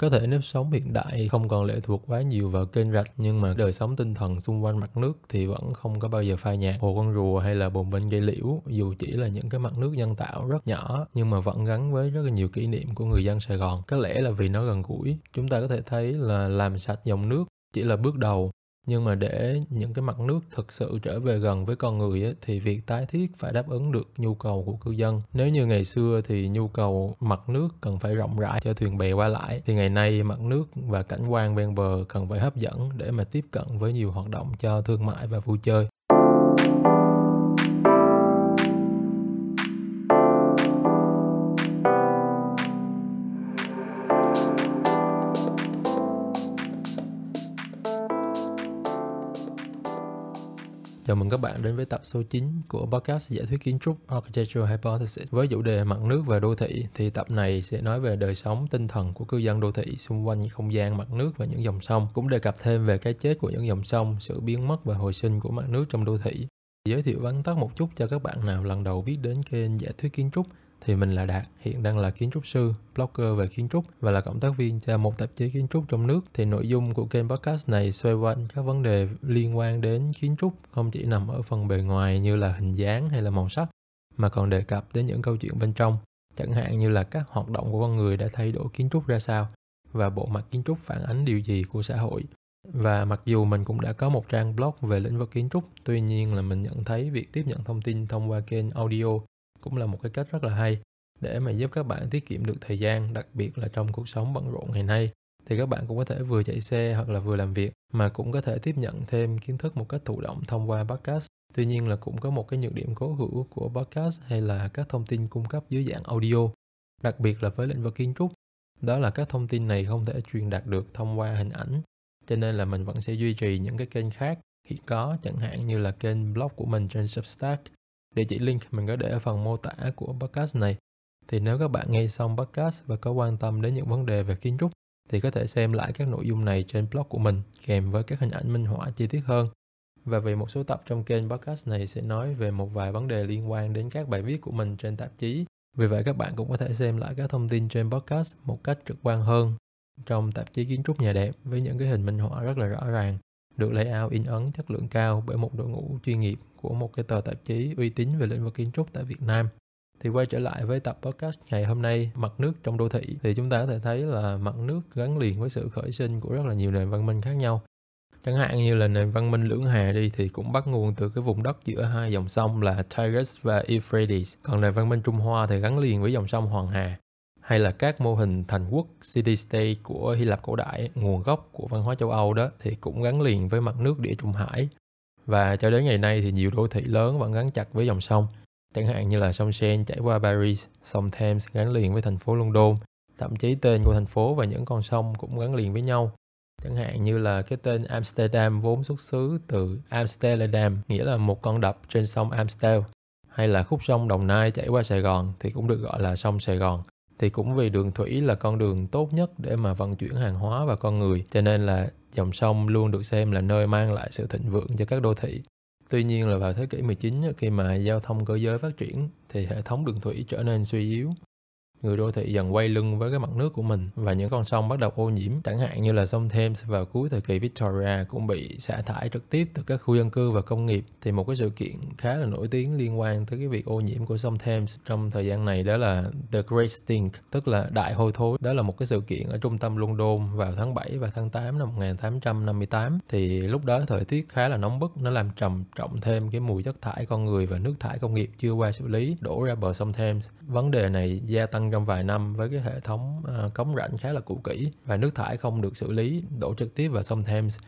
Có thể nếp sống hiện đại không còn lệ thuộc quá nhiều vào kênh rạch, nhưng mà đời sống tinh thần xung quanh mặt nước thì vẫn không có bao giờ phai nhạt. Hồ con rùa hay là bồn bên gây liễu, dù chỉ là những cái mặt nước nhân tạo rất nhỏ, nhưng mà vẫn gắn với rất là nhiều kỷ niệm của người dân Sài Gòn. Có lẽ là vì nó gần gũi. Chúng ta có thể thấy là làm sạch dòng nước chỉ là bước đầu nhưng mà để những cái mặt nước thực sự trở về gần với con người ấy, thì việc tái thiết phải đáp ứng được nhu cầu của cư dân. Nếu như ngày xưa thì nhu cầu mặt nước cần phải rộng rãi cho thuyền bè qua lại thì ngày nay mặt nước và cảnh quan ven bờ cần phải hấp dẫn để mà tiếp cận với nhiều hoạt động cho thương mại và vui chơi. Chào mừng các bạn đến với tập số 9 của podcast giải thuyết kiến trúc Architectural Hypothesis. Với chủ đề mặt nước và đô thị, thì tập này sẽ nói về đời sống tinh thần của cư dân đô thị xung quanh không gian mặt nước và những dòng sông, cũng đề cập thêm về cái chết của những dòng sông, sự biến mất và hồi sinh của mặt nước trong đô thị. Giới thiệu vắn tắt một chút cho các bạn nào lần đầu biết đến kênh giải thuyết kiến trúc thì mình là Đạt, hiện đang là kiến trúc sư, blogger về kiến trúc và là cộng tác viên cho một tạp chí kiến trúc trong nước. Thì nội dung của kênh podcast này xoay quanh các vấn đề liên quan đến kiến trúc, không chỉ nằm ở phần bề ngoài như là hình dáng hay là màu sắc, mà còn đề cập đến những câu chuyện bên trong, chẳng hạn như là các hoạt động của con người đã thay đổi kiến trúc ra sao và bộ mặt kiến trúc phản ánh điều gì của xã hội. Và mặc dù mình cũng đã có một trang blog về lĩnh vực kiến trúc, tuy nhiên là mình nhận thấy việc tiếp nhận thông tin thông qua kênh audio cũng là một cái cách rất là hay để mà giúp các bạn tiết kiệm được thời gian, đặc biệt là trong cuộc sống bận rộn ngày nay. Thì các bạn cũng có thể vừa chạy xe hoặc là vừa làm việc mà cũng có thể tiếp nhận thêm kiến thức một cách thụ động thông qua podcast. Tuy nhiên là cũng có một cái nhược điểm cố hữu của podcast hay là các thông tin cung cấp dưới dạng audio, đặc biệt là với lĩnh vực kiến trúc. Đó là các thông tin này không thể truyền đạt được thông qua hình ảnh, cho nên là mình vẫn sẽ duy trì những cái kênh khác. Hiện có, chẳng hạn như là kênh blog của mình trên Substack. Địa chỉ link mình có để ở phần mô tả của podcast này. Thì nếu các bạn nghe xong podcast và có quan tâm đến những vấn đề về kiến trúc, thì có thể xem lại các nội dung này trên blog của mình, kèm với các hình ảnh minh họa chi tiết hơn. Và vì một số tập trong kênh podcast này sẽ nói về một vài vấn đề liên quan đến các bài viết của mình trên tạp chí. Vì vậy, các bạn cũng có thể xem lại các thông tin trên podcast một cách trực quan hơn trong tạp chí kiến trúc nhà đẹp với những cái hình minh họa rất là rõ ràng được layout in ấn chất lượng cao bởi một đội ngũ chuyên nghiệp của một cái tờ tạp chí uy tín về lĩnh vực kiến trúc tại Việt Nam. Thì quay trở lại với tập podcast ngày hôm nay, mặt nước trong đô thị, thì chúng ta có thể thấy là mặt nước gắn liền với sự khởi sinh của rất là nhiều nền văn minh khác nhau. Chẳng hạn như là nền văn minh lưỡng hà đi thì cũng bắt nguồn từ cái vùng đất giữa hai dòng sông là Tigris và Euphrates. Còn nền văn minh Trung Hoa thì gắn liền với dòng sông Hoàng Hà hay là các mô hình thành quốc city state của Hy Lạp cổ đại nguồn gốc của văn hóa châu Âu đó thì cũng gắn liền với mặt nước địa Trung Hải. Và cho đến ngày nay thì nhiều đô thị lớn vẫn gắn chặt với dòng sông. Chẳng hạn như là sông Seine chảy qua Paris, sông Thames gắn liền với thành phố London, thậm chí tên của thành phố và những con sông cũng gắn liền với nhau. Chẳng hạn như là cái tên Amsterdam vốn xuất xứ từ Amsterdam, nghĩa là một con đập trên sông Amstel, hay là khúc sông Đồng Nai chảy qua Sài Gòn thì cũng được gọi là sông Sài Gòn thì cũng vì đường thủy là con đường tốt nhất để mà vận chuyển hàng hóa và con người, cho nên là dòng sông luôn được xem là nơi mang lại sự thịnh vượng cho các đô thị. Tuy nhiên là vào thế kỷ 19 khi mà giao thông cơ giới phát triển, thì hệ thống đường thủy trở nên suy yếu người đô thị dần quay lưng với cái mặt nước của mình và những con sông bắt đầu ô nhiễm. Chẳng hạn như là sông Thames vào cuối thời kỳ Victoria cũng bị xả thải trực tiếp từ các khu dân cư và công nghiệp. Thì một cái sự kiện khá là nổi tiếng liên quan tới cái việc ô nhiễm của sông Thames trong thời gian này đó là The Great Stink, tức là đại hôi thối. Đó là một cái sự kiện ở trung tâm London vào tháng 7 và tháng 8 năm 1858 thì lúc đó thời tiết khá là nóng bức, nó làm trầm trọng thêm cái mùi chất thải con người và nước thải công nghiệp chưa qua xử lý, đổ ra bờ sông Thames. Vấn đề này gia tăng trong vài năm với cái hệ thống ờ, cống rãnh khá là cũ kỹ và nước thải không được xử lý đổ trực tiếp vào sông Thames.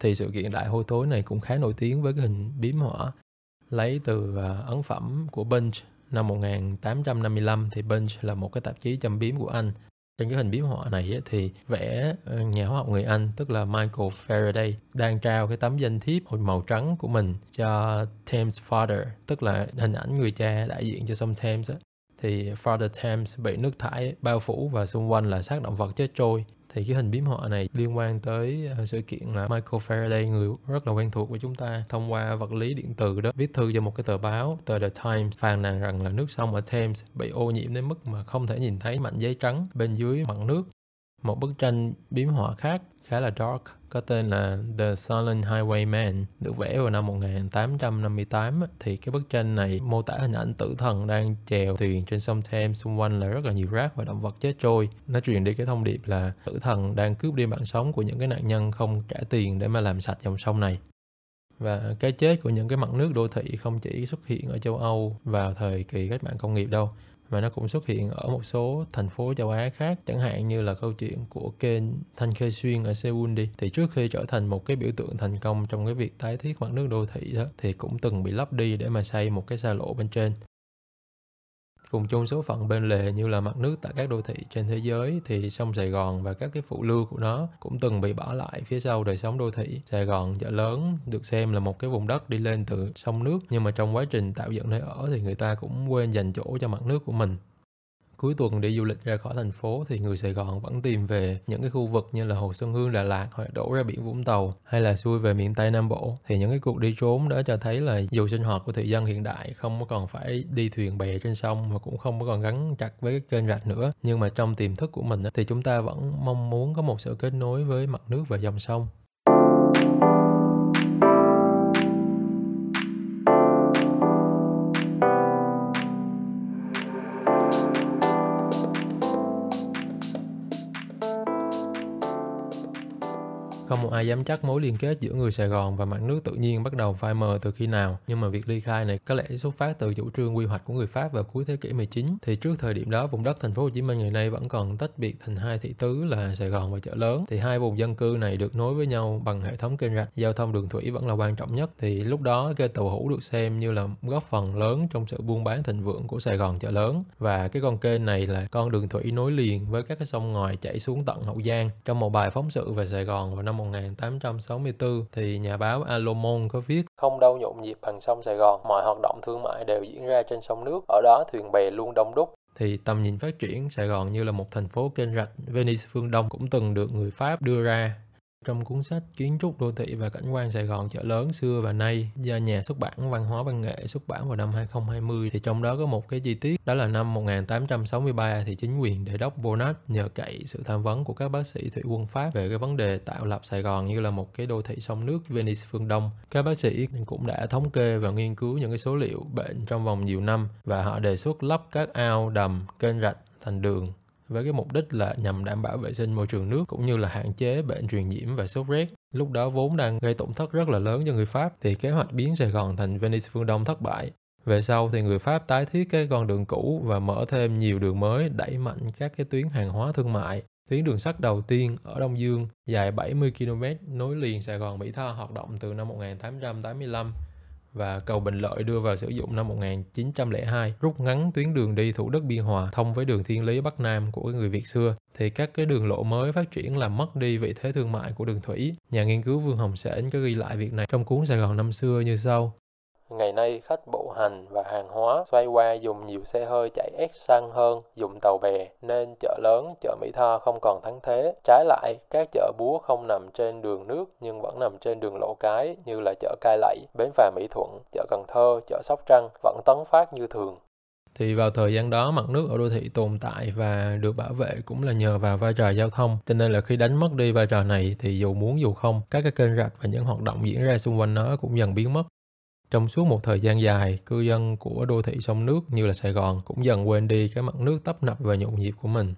Thì sự kiện đại hôi thối này cũng khá nổi tiếng với cái hình biếm họa lấy từ ờ, ấn phẩm của Bunch năm 1855 thì Bunch là một cái tạp chí châm biếm của Anh. Trên cái hình biếm họa này thì vẽ ờ, nhà hóa học người Anh, tức là Michael Faraday, đang trao cái tấm danh thiếp màu trắng của mình cho Thames Father, tức là hình ảnh người cha đại diện cho sông Thames thì Father Thames bị nước thải bao phủ và xung quanh là xác động vật chết trôi. Thì cái hình biếm họa này liên quan tới ờ, sự kiện là Michael Faraday, người rất là quen thuộc với chúng ta, thông qua vật lý điện từ đó, viết thư cho một cái tờ báo tờ The Times, phàn nàn rằng là nước sông ở Thames bị ô nhiễm đến mức mà không thể nhìn thấy mảnh giấy trắng bên dưới mặt nước. Một bức tranh biếm họa khác khá là dark, có tên là The Silent Highwayman được vẽ vào năm 1858 thì cái bức tranh này mô tả hình ảnh tử thần đang chèo thuyền trên sông Thames, xung quanh là rất là nhiều rác và động vật chết trôi. Nó truyền đi cái thông điệp là tử thần đang cướp đi mạng sống của những cái nạn nhân không trả tiền để mà làm sạch dòng sông này. Và cái chết của những cái mặt nước đô thị không chỉ xuất hiện ở châu Âu vào thời kỳ cách mạng công nghiệp đâu mà nó cũng xuất hiện ở một số thành phố châu Á khác. Chẳng hạn như là câu chuyện của kênh Thanh Khê Xuyên ở Seoul đi. Thì trước khi trở thành một cái biểu tượng thành công trong cái việc tái thiết mặt nước đô thị đó, thì cũng từng bị lấp đi để mà xây một cái xa lộ bên trên cùng chung số phận bên lề như là mặt nước tại các đô thị trên thế giới thì sông Sài Gòn và các cái phụ lưu của nó cũng từng bị bỏ lại phía sau đời sống đô thị. Sài Gòn chợ lớn, được xem là một cái vùng đất đi lên từ sông nước, nhưng mà trong quá trình tạo dựng nơi ở thì người ta cũng quên dành chỗ cho mặt nước của mình cuối tuần đi du lịch ra khỏi thành phố thì người Sài Gòn vẫn tìm về những cái khu vực như là Hồ Xuân Hương, Đà Lạt hoặc đổ ra biển Vũng Tàu hay là xuôi về miền Tây Nam Bộ. Thì những cái cuộc đi trốn đó cho thấy là dù sinh hoạt của thị dân hiện đại không có còn phải đi thuyền bè trên sông và cũng không có còn gắn chặt với cái kênh rạch nữa nhưng mà trong tiềm thức của mình thì chúng ta vẫn mong muốn có một sự kết nối với mặt nước và dòng sông. Ai dám chắc mối liên kết giữa người Sài Gòn và mặt nước tự nhiên bắt đầu phai mờ từ khi nào, nhưng mà việc ly khai này có lẽ xuất phát từ chủ trương quy hoạch của người Pháp vào cuối thế kỷ 19. Thì trước thời điểm đó, vùng đất thành phố Hồ Chí Minh ngày nay vẫn còn tách biệt thành hai thị tứ là Sài Gòn và chợ lớn. Thì hai vùng dân cư này được nối với nhau bằng hệ thống kênh rạch, giao thông đường thủy vẫn là quan trọng nhất. Thì lúc đó cái tàu hũ được xem như là góp phần lớn trong sự buôn bán thịnh vượng của Sài Gòn chợ lớn và cái con kênh này là con đường thủy nối liền với các cái sông ngòi chảy xuống tận Hậu Giang. Trong một bài phóng sự về Sài Gòn vào năm 1864 thì nhà báo Alomon có viết không đâu nhộn nhịp bằng sông Sài Gòn, mọi hoạt động thương mại đều diễn ra trên sông nước, ở đó thuyền bè luôn đông đúc. Thì tầm nhìn phát triển Sài Gòn như là một thành phố kênh rạch Venice phương Đông cũng từng được người Pháp đưa ra trong cuốn sách Kiến trúc đô thị và cảnh quan Sài Gòn chợ lớn xưa và nay do nhà xuất bản Văn hóa văn nghệ xuất bản vào năm 2020 thì trong đó có một cái chi tiết đó là năm 1863 thì chính quyền đệ đốc Bonat nhờ cậy sự tham vấn của các bác sĩ thủy quân Pháp về cái vấn đề tạo lập Sài Gòn như là một cái đô thị sông nước Venice phương Đông. Các bác sĩ cũng đã thống kê và nghiên cứu những cái số liệu bệnh trong vòng nhiều năm và họ đề xuất lắp các ao, đầm, kênh rạch thành đường với cái mục đích là nhằm đảm bảo vệ sinh môi trường nước cũng như là hạn chế bệnh truyền nhiễm và sốt rét. Lúc đó vốn đang gây tổn thất rất là lớn cho người Pháp, thì kế hoạch biến Sài Gòn thành Venice phương Đông thất bại. Về sau thì người Pháp tái thiết cái con đường cũ và mở thêm nhiều đường mới, đẩy mạnh các cái tuyến hàng hóa thương mại. Tuyến đường sắt đầu tiên ở Đông Dương, dài 70 km nối liền Sài Gòn Mỹ Tho hoạt động từ năm 1885 và cầu Bình Lợi đưa vào sử dụng năm 1902 rút ngắn tuyến đường đi Thủ Đức Biên Hòa thông với đường Thiên Lý Bắc Nam của người Việt xưa, thì các cái đường lộ mới phát triển làm mất đi vị thế thương mại của đường thủy. Nhà nghiên cứu Vương Hồng Sển có ghi lại việc này trong cuốn Sài Gòn năm xưa như sau. Ngày nay khách bộ hành và hàng hóa xoay qua dùng nhiều xe hơi chạy ép xăng hơn dùng tàu bè nên chợ lớn, chợ Mỹ Tho không còn thắng thế. Trái lại, các chợ búa không nằm trên đường nước nhưng vẫn nằm trên đường lộ cái như là chợ Cai Lậy, Bến Phà Mỹ Thuận, chợ Cần Thơ, chợ Sóc Trăng vẫn tấn phát như thường. Thì vào thời gian đó mặt nước ở đô thị tồn tại và được bảo vệ cũng là nhờ vào vai trò giao thông. Cho nên là khi đánh mất đi vai trò này thì dù muốn dù không các cái kênh rạch và những hoạt động diễn ra xung quanh nó cũng dần biến mất trong suốt một thời gian dài, cư dân của đô thị sông nước như là Sài Gòn cũng dần quên đi cái mặt nước tấp nập và nhộn nhịp của mình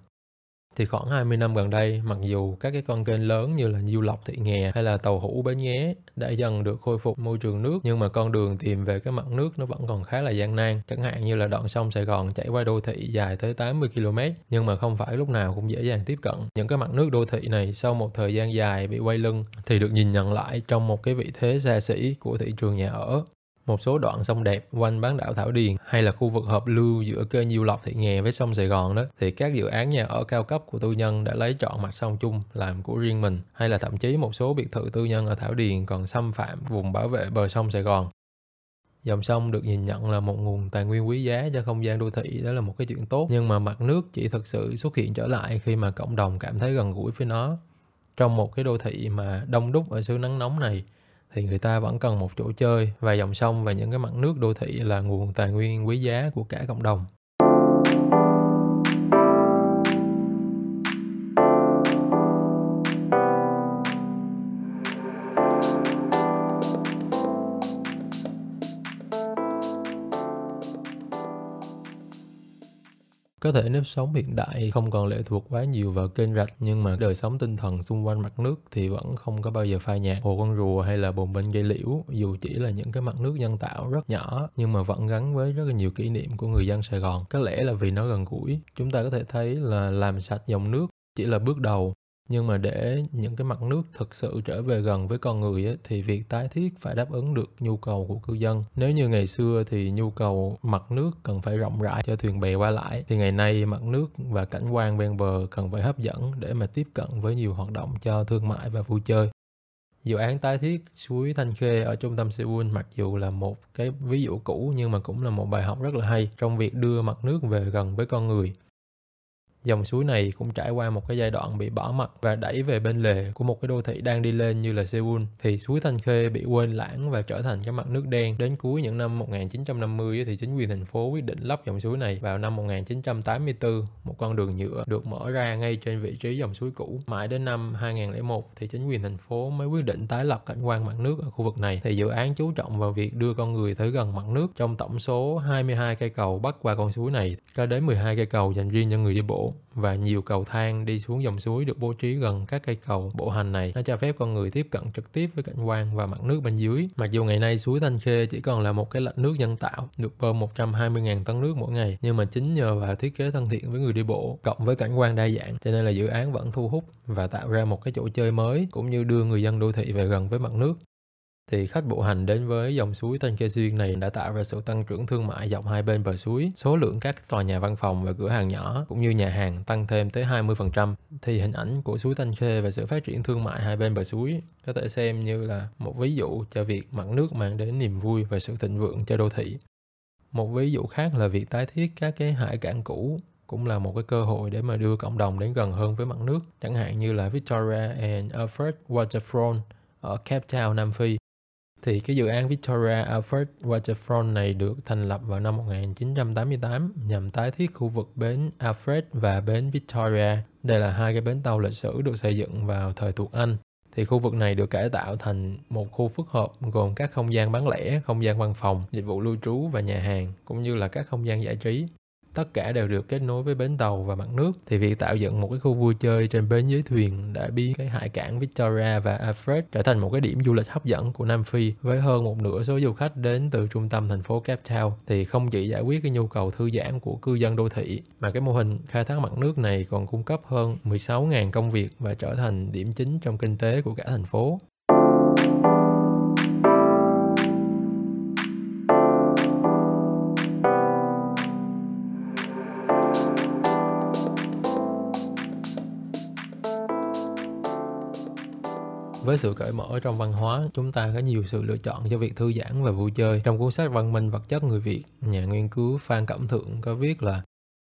thì khoảng 20 năm gần đây, mặc dù các cái con kênh lớn như là du Lộc Thị Nghè hay là Tàu Hũ Bến Nghé đã dần được khôi phục môi trường nước, nhưng mà con đường tìm về cái mặt nước nó vẫn còn khá là gian nan. Chẳng hạn như là đoạn sông Sài Gòn chảy qua đô thị dài tới 80 km, nhưng mà không phải lúc nào cũng dễ dàng tiếp cận. Những cái mặt nước đô thị này sau một thời gian dài bị quay lưng thì được nhìn nhận lại trong một cái vị thế xa xỉ của thị trường nhà ở một số đoạn sông đẹp quanh bán đảo Thảo Điền hay là khu vực hợp lưu giữa kênh Nhiêu Lộc, Thị Nghè với sông Sài Gòn đó, thì các dự án nhà ở cao cấp của tư nhân đã lấy trọn mặt sông chung làm của riêng mình. Hay là thậm chí một số biệt thự tư nhân ở Thảo Điền còn xâm phạm vùng bảo vệ bờ sông Sài Gòn. Dòng sông được nhìn nhận là một nguồn tài nguyên quý giá cho không gian đô thị, đó là một cái chuyện tốt. Nhưng mà mặt nước chỉ thực sự xuất hiện trở lại khi mà cộng đồng cảm thấy gần gũi với nó. Trong một cái đô thị mà đông đúc ở xứ nắng nóng này thì người ta vẫn cần một chỗ chơi và dòng sông và những cái mặt nước đô thị là nguồn tài nguyên quý giá của cả cộng đồng. Có thể nếp sống hiện đại không còn lệ thuộc quá nhiều vào kênh rạch, nhưng mà đời sống tinh thần xung quanh mặt nước thì vẫn không có bao giờ phai nhạt. Hồ con rùa hay là bồn bên cây liễu, dù chỉ là những cái mặt nước nhân tạo rất nhỏ, nhưng mà vẫn gắn với rất là nhiều kỷ niệm của người dân Sài Gòn. Có lẽ là vì nó gần gũi. Chúng ta có thể thấy là làm sạch dòng nước chỉ là bước đầu nhưng mà để những cái mặt nước thực sự trở về gần với con người ấy, thì việc tái thiết phải đáp ứng được nhu cầu của cư dân. Nếu như ngày xưa thì nhu cầu mặt nước cần phải rộng rãi cho thuyền bè qua lại thì ngày nay mặt nước và cảnh quan ven bờ cần phải hấp dẫn để mà tiếp cận với nhiều hoạt động cho thương mại và vui chơi. Dự án tái thiết suối Thanh Khê ở trung tâm Seoul mặc dù là một cái ví dụ cũ nhưng mà cũng là một bài học rất là hay trong việc đưa mặt nước về gần với con người. Dòng suối này cũng trải qua một cái giai đoạn bị bỏ mặt và đẩy về bên lề của một cái đô thị đang đi lên như là Seoul thì suối Thanh Khê bị quên lãng và trở thành cái mặt nước đen. Đến cuối những năm 1950 thì chính quyền thành phố quyết định lấp dòng suối này vào năm 1984 một con đường nhựa được mở ra ngay trên vị trí dòng suối cũ. Mãi đến năm 2001 thì chính quyền thành phố mới quyết định tái lập cảnh quan mặt nước ở khu vực này. Thì dự án chú trọng vào việc đưa con người tới gần mặt nước trong tổng số 22 cây cầu bắc qua con suối này có đến 12 cây cầu dành riêng cho người đi bộ và nhiều cầu thang đi xuống dòng suối được bố trí gần các cây cầu bộ hành này. Nó cho phép con người tiếp cận trực tiếp với cảnh quan và mặt nước bên dưới. Mặc dù ngày nay suối Thanh Khê chỉ còn là một cái lạch nước nhân tạo, được bơm 120.000 tấn nước mỗi ngày, nhưng mà chính nhờ vào thiết kế thân thiện với người đi bộ, cộng với cảnh quan đa dạng, cho nên là dự án vẫn thu hút và tạo ra một cái chỗ chơi mới cũng như đưa người dân đô thị về gần với mặt nước thì khách bộ hành đến với dòng suối Thanh Khê Xuyên này đã tạo ra sự tăng trưởng thương mại dọc hai bên bờ suối. Số lượng các tòa nhà văn phòng và cửa hàng nhỏ cũng như nhà hàng tăng thêm tới 20%. Thì hình ảnh của suối Tân Khê và sự phát triển thương mại hai bên bờ suối có thể xem như là một ví dụ cho việc mặt nước mang đến niềm vui và sự thịnh vượng cho đô thị. Một ví dụ khác là việc tái thiết các cái hải cảng cũ cũng là một cái cơ hội để mà đưa cộng đồng đến gần hơn với mặt nước, chẳng hạn như là Victoria and Alfred Waterfront ở Cape Town, Nam Phi thì cái dự án Victoria Alfred Waterfront này được thành lập vào năm 1988 nhằm tái thiết khu vực bến Alfred và bến Victoria. Đây là hai cái bến tàu lịch sử được xây dựng vào thời thuộc Anh. Thì khu vực này được cải tạo thành một khu phức hợp gồm các không gian bán lẻ, không gian văn phòng, dịch vụ lưu trú và nhà hàng, cũng như là các không gian giải trí tất cả đều được kết nối với bến tàu và mặt nước thì việc tạo dựng một cái khu vui chơi trên bến dưới thuyền đã biến cái hải cảng Victoria và Alfred trở thành một cái điểm du lịch hấp dẫn của Nam Phi với hơn một nửa số du khách đến từ trung tâm thành phố Cape Town thì không chỉ giải quyết cái nhu cầu thư giãn của cư dân đô thị, mà cái mô hình khai thác mặt nước này còn cung cấp hơn 16.000 công việc và trở thành điểm chính trong kinh tế của cả thành phố. Với sự cởi mở trong văn hóa, chúng ta có nhiều sự lựa chọn cho việc thư giãn và vui chơi. Trong cuốn sách văn minh vật chất người việt, nhà nghiên cứu phan cẩm thượng có viết là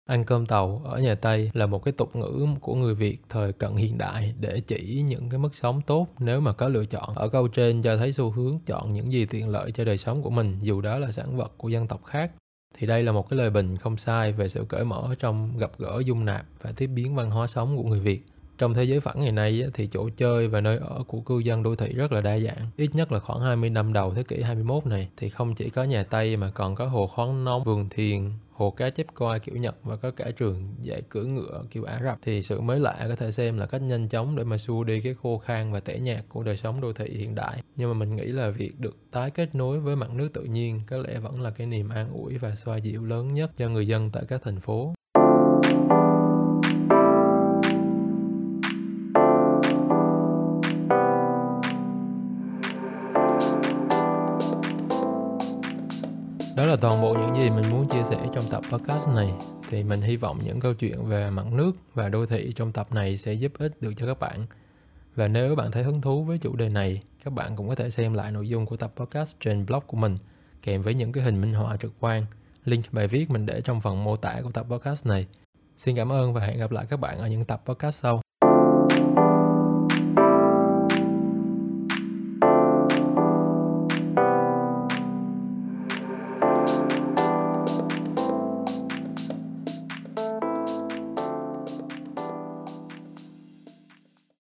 ăn cơm tàu ở nhà tây là một cái tục ngữ của người việt thời cận hiện đại để chỉ những cái mức sống tốt nếu mà có lựa chọn. Ở câu trên cho thấy xu hướng chọn những gì tiện lợi cho đời sống của mình, dù đó là sản vật của dân tộc khác. Thì đây là một cái lời bình không sai về sự cởi mở trong gặp gỡ dung nạp và tiếp biến văn hóa sống của người việt trong thế giới phẳng ngày nay thì chỗ chơi và nơi ở của cư dân đô thị rất là đa dạng. Ít nhất là khoảng 20 năm đầu thế kỷ 21 này thì không chỉ có nhà Tây mà còn có hồ khoáng nông, vườn thiền, hồ cá chép coi kiểu Nhật và có cả trường dạy cưỡi ngựa kiểu Ả Rập thì sự mới lạ có thể xem là cách nhanh chóng để mà xua đi cái khô khan và tẻ nhạt của đời sống đô thị hiện đại. Nhưng mà mình nghĩ là việc được tái kết nối với mặt nước tự nhiên có lẽ vẫn là cái niềm an ủi và xoa dịu lớn nhất cho người dân tại các thành phố. Là toàn bộ những gì mình muốn chia sẻ trong tập podcast này. Thì mình hy vọng những câu chuyện về mặt nước và đô thị trong tập này sẽ giúp ích được cho các bạn. Và nếu bạn thấy hứng thú với chủ đề này, các bạn cũng có thể xem lại nội dung của tập podcast trên blog của mình, kèm với những cái hình minh họa trực quan. Link bài viết mình để trong phần mô tả của tập podcast này. Xin cảm ơn và hẹn gặp lại các bạn ở những tập podcast sau.